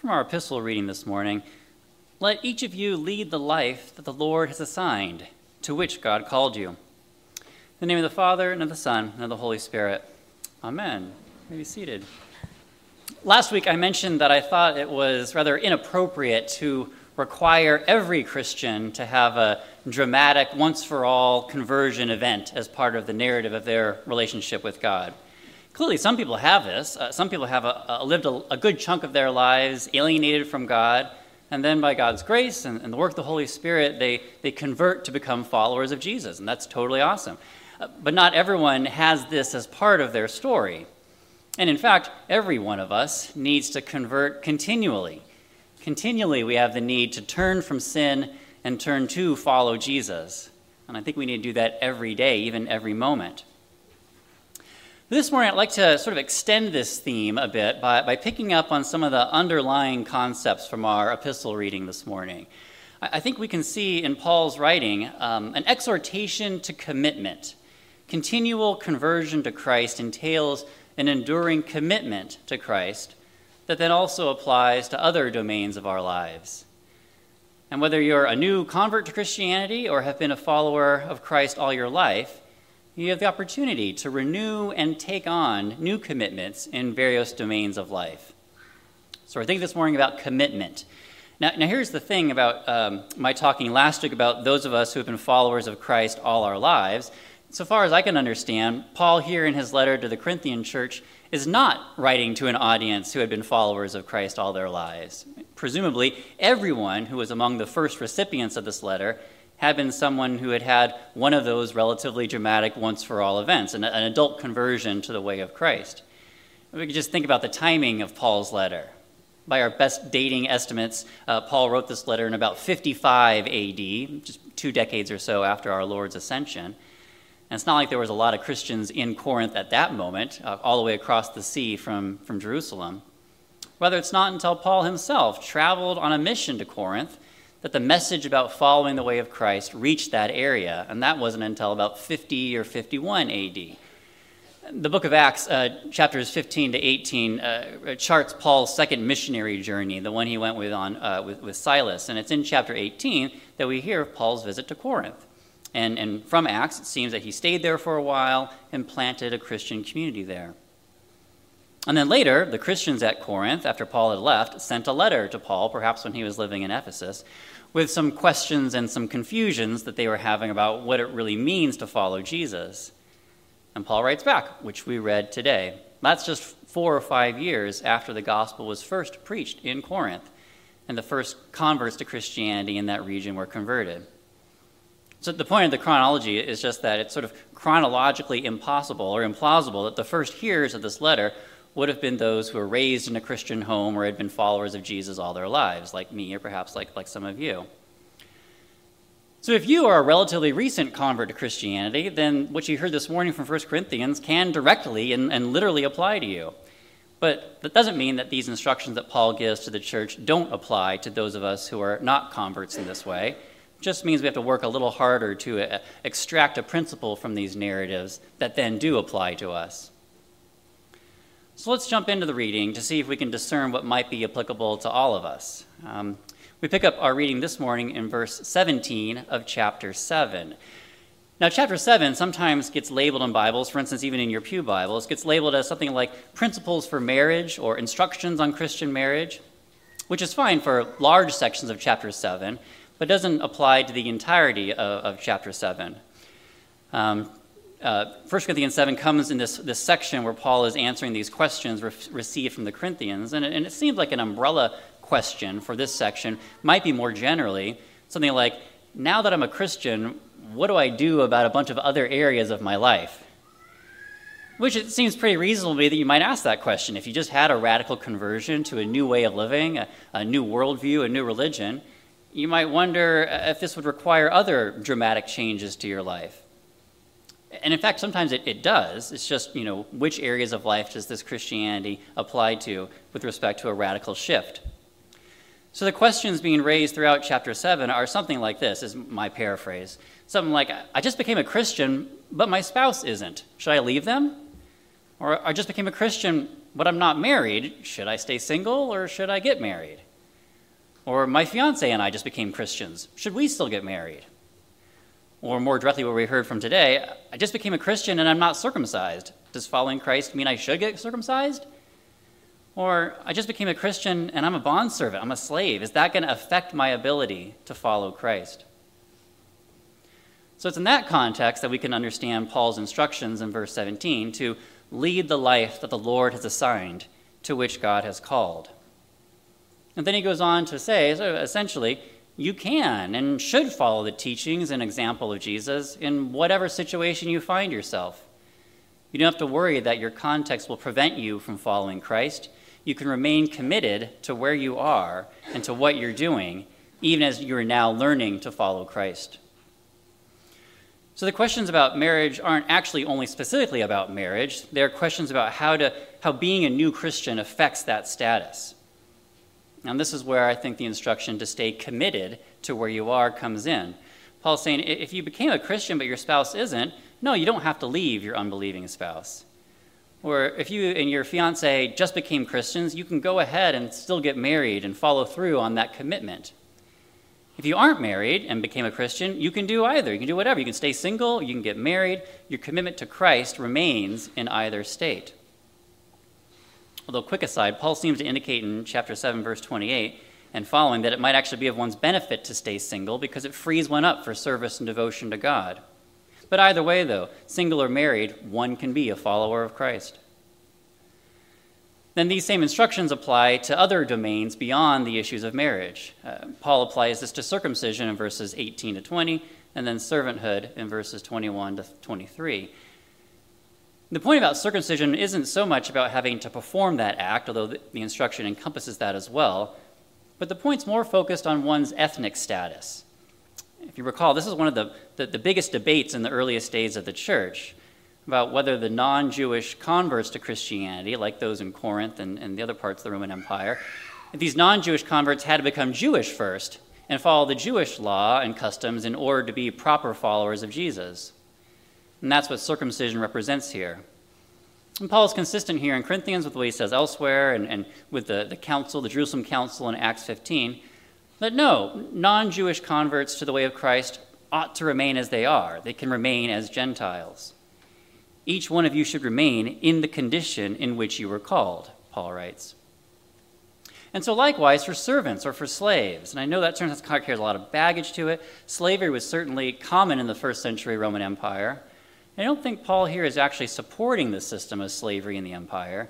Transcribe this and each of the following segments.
From our epistle reading this morning, let each of you lead the life that the Lord has assigned, to which God called you. In the name of the Father, and of the Son, and of the Holy Spirit. Amen. You may be seated. Last week I mentioned that I thought it was rather inappropriate to require every Christian to have a dramatic, once for all conversion event as part of the narrative of their relationship with God. Clearly, some people have this. Uh, some people have a, a lived a, a, good chunk of their lives alienated from God, and then by God's grace and, and, the work of the Holy Spirit, they, they convert to become followers of Jesus, and that's totally awesome. Uh, but not everyone has this as part of their story. And in fact, every one of us needs to convert continually. Continually, we have the need to turn from sin and turn to follow Jesus. And I think we need to do that every day, even every moment. This morning, I'd like to sort of extend this theme a bit by, by picking up on some of the underlying concepts from our epistle reading this morning. I, I think we can see in Paul's writing um, an exhortation to commitment. Continual conversion to Christ entails an enduring commitment to Christ that then also applies to other domains of our lives. And whether you're a new convert to Christianity or have been a follower of Christ all your life, you have the opportunity to renew and take on new commitments in various domains of life. So we're thinking this morning about commitment. Now, now here's the thing about um, my talking last week about those of us who have been followers of Christ all our lives. So far as I can understand, Paul here in his letter to the Corinthian church is not writing to an audience who had been followers of Christ all their lives. Presumably, everyone who was among the first recipients of this letter had been someone who had had one of those relatively dramatic once for all events, an, an adult conversion to the way of Christ. We could just think about the timing of Paul's letter. By our best dating estimates, uh, Paul wrote this letter in about 55 AD, just two decades or so after our Lord's ascension. And it's not like there was a lot of Christians in Corinth at that moment, uh, all the way across the sea from, from Jerusalem. Whether it's not until Paul himself traveled on a mission to Corinth that the message about following the way of Christ reached that area, and that wasn't until about 50 or 51 AD. The book of Acts, uh, chapters 15 to 18, uh, charts Paul's second missionary journey, the one he went with, on, uh, with, with Silas. And it's in chapter 18 that we hear of Paul's visit to Corinth. And, and from Acts, it seems that he stayed there for a while and planted a Christian community there. And then later, the Christians at Corinth, after Paul had left, sent a letter to Paul, perhaps when he was living in Ephesus, with some questions and some confusions that they were having about what it really means to follow Jesus. And Paul writes back, which we read today. That's just four or five years after the gospel was first preached in Corinth, and the first converts to Christianity in that region were converted. So the point of the chronology is just that it's sort of chronologically impossible or implausible that the first hearers of this letter would have been those who were raised in a Christian home or had been followers of Jesus all their lives, like me or perhaps like, like some of you. So if you are a relatively recent convert to Christianity, then what you heard this morning from 1 Corinthians can directly and, and literally apply to you. But that doesn't mean that these instructions that Paul gives to the church don't apply to those of us who are not converts in this way It just means we have to work a little harder to uh, extract a principle from these narratives that then do apply to us. So let's jump into the reading to see if we can discern what might be applicable to all of us. Um, we pick up our reading this morning in verse 17 of chapter 7. Now, chapter 7 sometimes gets labeled in Bibles, for instance, even in your Pew Bibles, gets labeled as something like Principles for Marriage or Instructions on Christian Marriage, which is fine for large sections of chapter 7 but doesn't apply to the entirety of, of chapter 7. Um, uh, 1 Corinthians 7 comes in this, this section where Paul is answering these questions re- received from the Corinthians, and it, and it seems like an umbrella question for this section might be more generally something like, Now that I'm a Christian, what do I do about a bunch of other areas of my life? Which it seems pretty reasonable that you might ask that question. If you just had a radical conversion to a new way of living, a, a new worldview, a new religion, you might wonder if this would require other dramatic changes to your life. And in fact, sometimes it, it does. It's just, you know, which areas of life does this Christianity apply to with respect to a radical shift? So the questions being raised throughout chapter 7 are something like this, is my paraphrase. Something like, I just became a Christian, but my spouse isn't. Should I leave them? Or I just became a Christian, but I'm not married. Should I stay single or should I get married? Or my fiance and I just became Christians. Should we still get married? Or more directly, what we heard from today, I just became a Christian and I'm not circumcised. Does following Christ mean I should get circumcised? Or I just became a Christian and I'm a bondservant, I'm a slave. Is that going to affect my ability to follow Christ? So it's in that context that we can understand Paul's instructions in verse 17 to lead the life that the Lord has assigned, to which God has called. And then he goes on to say, essentially, you can and should follow the teachings and example of Jesus in whatever situation you find yourself. You don't have to worry that your context will prevent you from following Christ. You can remain committed to where you are and to what you're doing, even as you're now learning to follow Christ. So the questions about marriage aren't actually only specifically about marriage. They're questions about how, to, how being a new Christian affects that status. And this is where I think the instruction to stay committed to where you are comes in. Paul's saying if you became a Christian but your spouse isn't, no, you don't have to leave your unbelieving spouse. Or if you and your fiance just became Christians, you can go ahead and still get married and follow through on that commitment. If you aren't married and became a Christian, you can do either. You can do whatever. You can stay single, you can get married. Your commitment to Christ remains in either state. Although, quick aside, Paul seems to indicate in chapter 7, verse 28 and following that it might actually be of one's benefit to stay single because it frees one up for service and devotion to God. But either way, though, single or married, one can be a follower of Christ. Then these same instructions apply to other domains beyond the issues of marriage. Uh, Paul applies this to circumcision in verses 18 to 20, and then servanthood in verses 21 to 23. The point about circumcision isn't so much about having to perform that act, although the, instruction encompasses that as well, but the point's more focused on one's ethnic status. If you recall, this is one of the, the, the biggest debates in the earliest days of the church about whether the non Jewish converts to Christianity, like those in Corinth and, and the other parts of the Roman Empire, these non Jewish converts had to become Jewish first and follow the Jewish law and customs in order to be proper followers of Jesus. And that's what circumcision represents here. And Paul is consistent here in Corinthians with what he says elsewhere and, and with the, the council, the Jerusalem council in Acts 15, that no, non Jewish converts to the way of Christ ought to remain as they are. They can remain as Gentiles. Each one of you should remain in the condition in which you were called, Paul writes. And so, likewise, for servants or for slaves, and I know that term carries a lot of baggage to it. Slavery was certainly common in the first century Roman Empire. I don't think Paul here is actually supporting the system of slavery in the empire.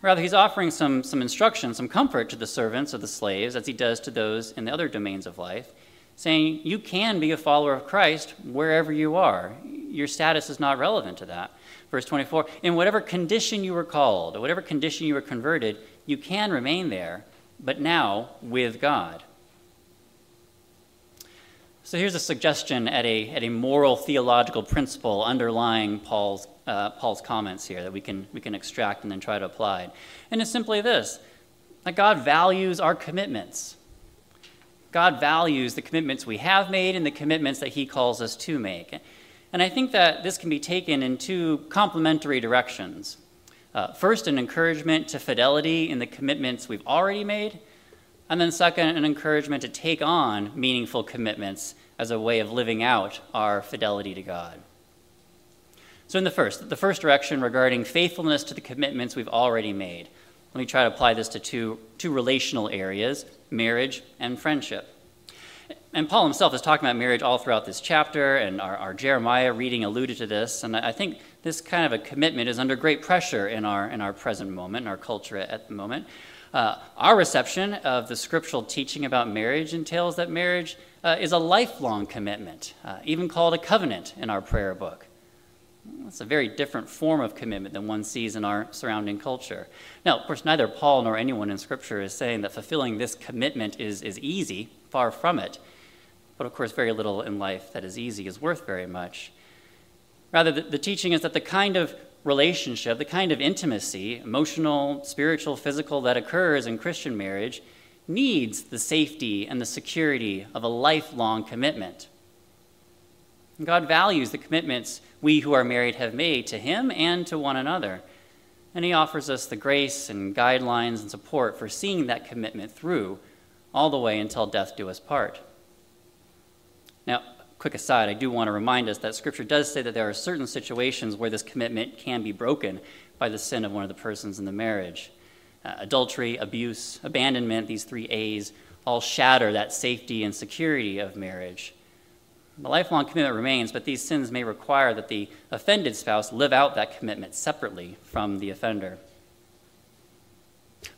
Rather, he's offering some, some instruction, some comfort to the servants of the slaves, as he does to those in the other domains of life, saying, You can be a follower of Christ wherever you are. Your status is not relevant to that. Verse 24 In whatever condition you were called, or whatever condition you were converted, you can remain there, but now with God. So here's a suggestion at a, at a moral theological principle underlying Paul's, uh, Paul's comments here that we can, we can extract and then try to apply. And it's simply this that God values our commitments. God values the commitments we have made and the commitments that He calls us to make. And I think that this can be taken in two complementary directions. Uh, first, an encouragement to fidelity in the commitments we've already made, and then, second, an encouragement to take on meaningful commitments as a way of living out our fidelity to God. So, in the first, the first direction regarding faithfulness to the commitments we've already made, let me try to apply this to two, two relational areas marriage and friendship. And Paul himself is talking about marriage all throughout this chapter, and our, our Jeremiah reading alluded to this. And I think this kind of a commitment is under great pressure in our, in our present moment, in our culture at the moment. Uh, our reception of the scriptural teaching about marriage entails that marriage uh, is a lifelong commitment, uh, even called a covenant in our prayer book. That's a very different form of commitment than one sees in our surrounding culture. Now, of course, neither Paul nor anyone in Scripture is saying that fulfilling this commitment is, is easy, far from it. But of course, very little in life that is easy is worth very much. Rather, the, the teaching is that the kind of relationship, the kind of intimacy, emotional, spiritual, physical, that occurs in Christian marriage needs the safety and the security of a lifelong commitment. God values the commitments we who are married have made to Him and to one another. and he offers us the grace and guidelines and support for seeing that commitment through all the way until death do us part. Now, quick aside, I do want to remind us that Scripture does say that there are certain situations where this commitment can be broken by the sin of one of the persons in the marriage. Uh, adultery, abuse, abandonment, these three A's all shatter that safety and security of marriage. The lifelong commitment remains, but these sins may require that the offended spouse live out that commitment separately from the offender.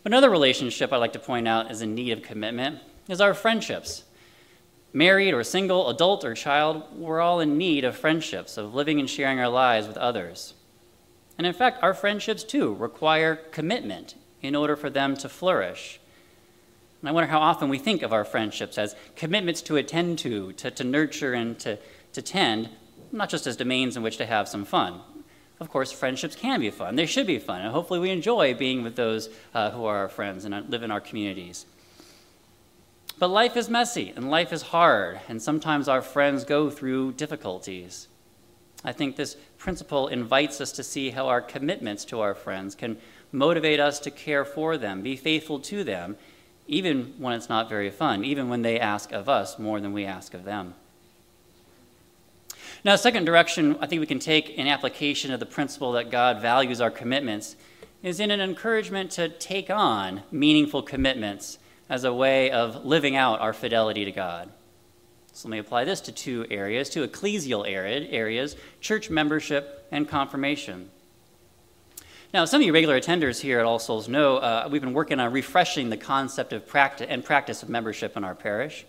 Another relationship I'd like to point out is in need of commitment is our friendships. Married or single, adult or child, we're all in need of friendships, of living and sharing our lives with others. And in fact, our friendships too require commitment in order for them to flourish. And I wonder how often we think of our friendships as commitments to attend to, to, to nurture, and to, to tend, not just as domains in which to have some fun. Of course, friendships can be fun. They should be fun. And hopefully, we enjoy being with those uh, who are our friends and live in our communities. But life is messy and life is hard, and sometimes our friends go through difficulties. I think this principle invites us to see how our commitments to our friends can motivate us to care for them, be faithful to them, even when it's not very fun, even when they ask of us more than we ask of them. Now, second direction I think we can take in application of the principle that God values our commitments is in an encouragement to take on meaningful commitments as a way of living out our fidelity to God. So let me apply this to two areas, two ecclesial areas church membership and confirmation. Now, some of you regular attenders here at All Souls know uh, we've been working on refreshing the concept of practice and practice of membership in our parish.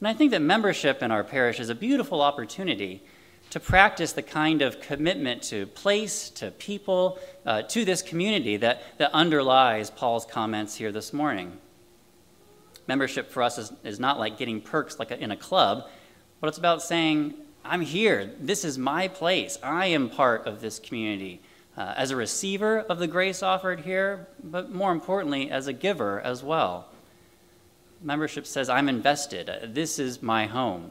And I think that membership in our parish is a beautiful opportunity to practice the kind of commitment to place, to people, uh, to this community that, that underlies Paul's comments here this morning. Membership for us is, is not like getting perks like a, in a club, but it's about saying, I'm here. This is my place. I am part of this community uh, as a receiver of the grace offered here, but more importantly, as a giver as well. Membership says, I'm invested. This is my home.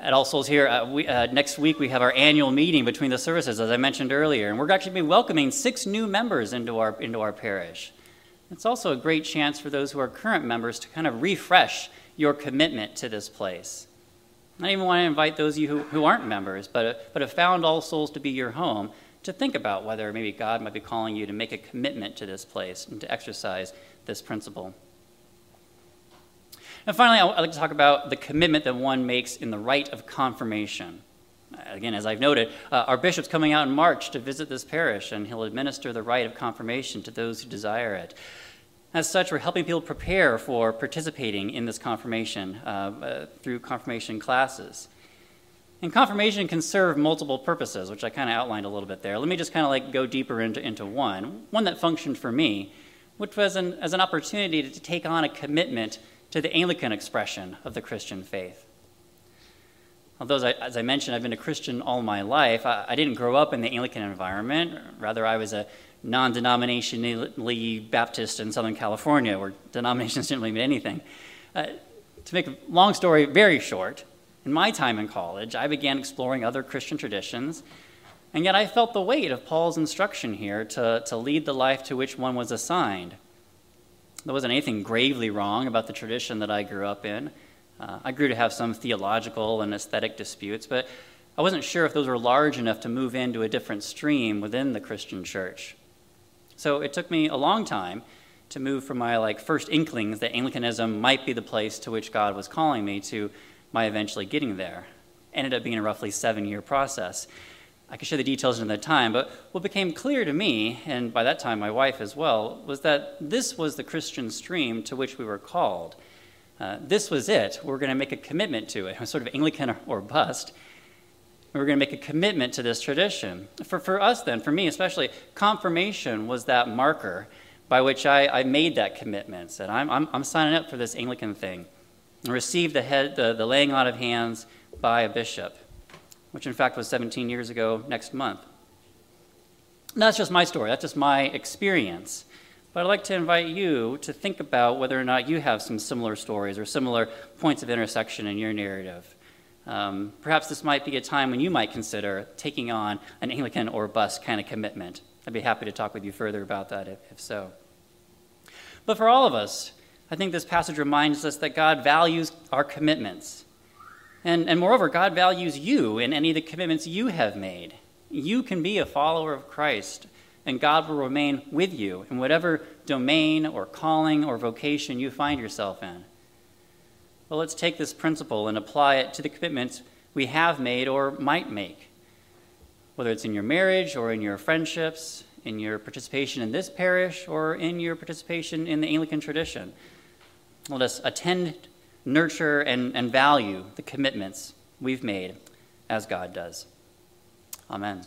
At All Souls here, uh, we, uh, next week we have our annual meeting between the services, as I mentioned earlier, and we're actually be welcoming six new members into our, into our parish. It's also a great chance for those who are current members to kind of refresh your commitment to this place. I even want to invite those of you who, who aren't members, but, but have found All Souls to be your home, to think about whether maybe God might be calling you to make a commitment to this place and to exercise this principle. And finally, I'd like to talk about the commitment that one makes in the rite of confirmation. Again, as I've noted, uh, our bishop's coming out in March to visit this parish, and he'll administer the rite of confirmation to those who desire it. As such, we're helping people prepare for participating in this confirmation uh, uh, through confirmation classes. And confirmation can serve multiple purposes, which I kind of outlined a little bit there. Let me just kind of like go deeper into, into one, one that functioned for me, which was an, as an opportunity to, to take on a commitment to the Anglican expression of the Christian faith. Although, as I, mentioned, I've been a Christian all my life, I, I didn't grow up in the Anglican environment. Rather, I was a non denominationally Baptist in Southern California, where denominations didn't really mean anything. Uh, to make a long story very short, in my time in college, I began exploring other Christian traditions, and yet I felt the weight of Paul's instruction here to, to lead the life to which one was assigned. There wasn't anything gravely wrong about the tradition that I grew up in. Uh, I grew to have some theological and aesthetic disputes, but I wasn't sure if those were large enough to move into a different stream within the Christian church. So it took me a long time to move from my like first inklings that Anglicanism might be the place to which God was calling me to my eventually getting there. Ended up being a roughly seven year process. I could share the details in another time, but what became clear to me, and by that time my wife as well, was that this was the Christian stream to which we were called. Uh, this was it. We we're going to make a commitment to it. Sort of Anglican or bust. We were going to make a commitment to this tradition. For, for us, then, for me especially, confirmation was that marker by which I, I made that commitment. Said, I'm, I'm, I'm signing up for this Anglican thing. And received the, head, the, the laying on of hands by a bishop, which in fact was 17 years ago next month. And that's just my story, that's just my experience. But I'd like to invite you to think about whether or not you have some similar stories or similar points of intersection in your narrative. Um, perhaps this might be a time when you might consider taking on an Anglican or bus kind of commitment I'd be happy to talk with you further about that if, if so. But for all of us, I think this passage reminds us that God values our commitments. And, and moreover, God values you in any of the commitments you have made. You can be a follower of Christ, and God will remain with you in whatever domain or calling or vocation you find yourself in. Well, let's take this principle and apply it to the commitments we have made or might make. Whether it's in your marriage or in your friendships, in your participation in this parish, or in your participation in the Anglican tradition. Let us attend, nurture, and, and value the commitments we've made as God does. Amen.